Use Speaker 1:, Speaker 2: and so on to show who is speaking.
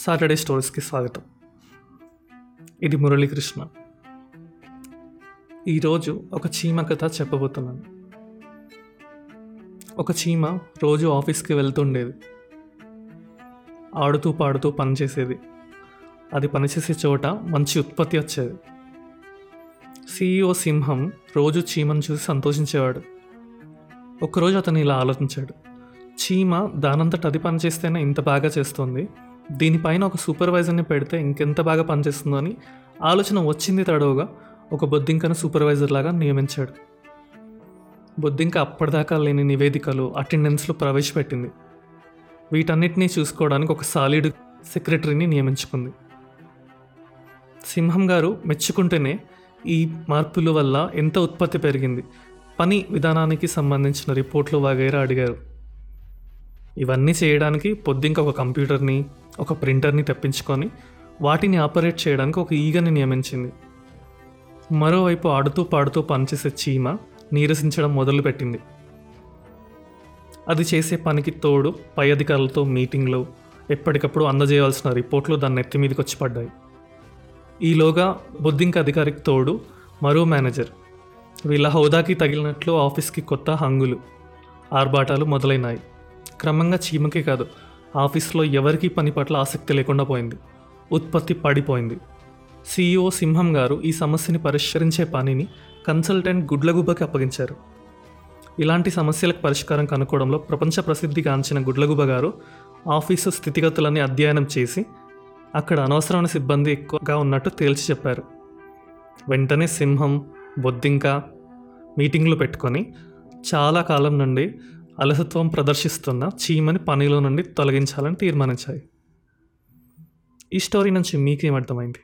Speaker 1: Saturday స్టోరీస్కి స్వాగతం. ఇది మురళీకృష్ణ. ఈరోజు ఒక చీమ కథ చెప్పబోతున్నాను. ఒక చీమ రోజు ఆఫీస్కి వెళ్తుండేది. ఆడుతూ పాడుతూ పనిచేసేది. అది పనిచేసే చోట మంచి ఉత్పత్తి వచ్చేది. సీఈఓ సింహం రోజు చీమను చూసి సంతోషించేవాడు. ఒకరోజు అతను ఇలా ఆలోచించాడు. చీమ దానంతట అది పనిచేస్తేనే ఇంత బాగా చేస్తుంది. దీనిపైన ఒక సూపర్వైజర్ని పెడితే ఇంకెంత బాగా పనిచేస్తుందని ఆలోచన వచ్చింది తడవుగా ఒక బొద్దింకను సూపర్వైజర్ లాగా నియమించాడు. బొద్దింక అప్పటిదాకా లేని నివేదికలు అటెండెన్స్లో ప్రవేశపెట్టింది. వీటన్నిటినీ చూసుకోవడానికి ఒక సాలిడ్ సెక్రటరీని నియమించుకుంది. సింహం గారు మెచ్చుకుంటేనే ఈ మార్పుల వల్ల ఎంత ఉత్పత్తి పెరిగింది? పని విధానానికి సంబంధించిన రిపోర్ట్లు వగైరా అడిగారు. ఇవన్నీ చేయడానికి పొద్దుంక ఒక కంప్యూటర్ని ఒక ప్రింటర్ని తెప్పించుకొని వాటిని ఆపరేట్ చేయడానికి ఒక ఈగని నియమించింది. మరోవైపు ఆడుతూ పాడుతూ పనిచేసే చీమ నీరసించడం మొదలుపెట్టింది. అది చేసే పనికి తోడు పై అధికారులతో మీటింగ్లు ఎప్పటికప్పుడు అందజేయవలసిన రిపోర్ట్లు దాని నెత్తి మీదకి వచ్చి పడ్డాయి. ఈలోగా బొద్దింక అధికారికి తోడు మరో మేనేజర్. వీళ్ళ హోదాకి తగిలినట్లు ఆఫీస్కి కొత్త హంగులు ఆర్భాటాలు మొదలైనాయి. క్రమంగా చీమకే కాదు ఆఫీస్లో ఎవరికీ పని పట్ల ఆసక్తి లేకుండా పోయింది. ఉత్పత్తి పడిపోయింది. సీఈఓ సింహం గారు ఈ సమస్యని పరిష్కరించే పనిని కన్సల్టెంట్ గుడ్లగుబ్బకి అప్పగించారు. ఇలాంటి సమస్యలకు పరిష్కారం కనుక్కోవడంలో ప్రపంచ ప్రసిద్ధిగాంచిన గుడ్లగుబ్బ గారు ఆఫీసు స్థితిగతులని అధ్యయనం చేసి అక్కడ అనవసరమైన సిబ్బంది ఎక్కువగా ఉన్నట్టు తేల్చి చెప్పారు. వెంటనే సింహం బొద్దింక మీటింగ్లు పెట్టుకొని చాలా కాలం నుండి అలసత్వం ప్రదర్శిస్తున్న చీమని పనిలో నుండి తొలగించాలని తీర్మానించాయి. ఈ స్టోరీ నుంచి మీకేం అర్థమైంది?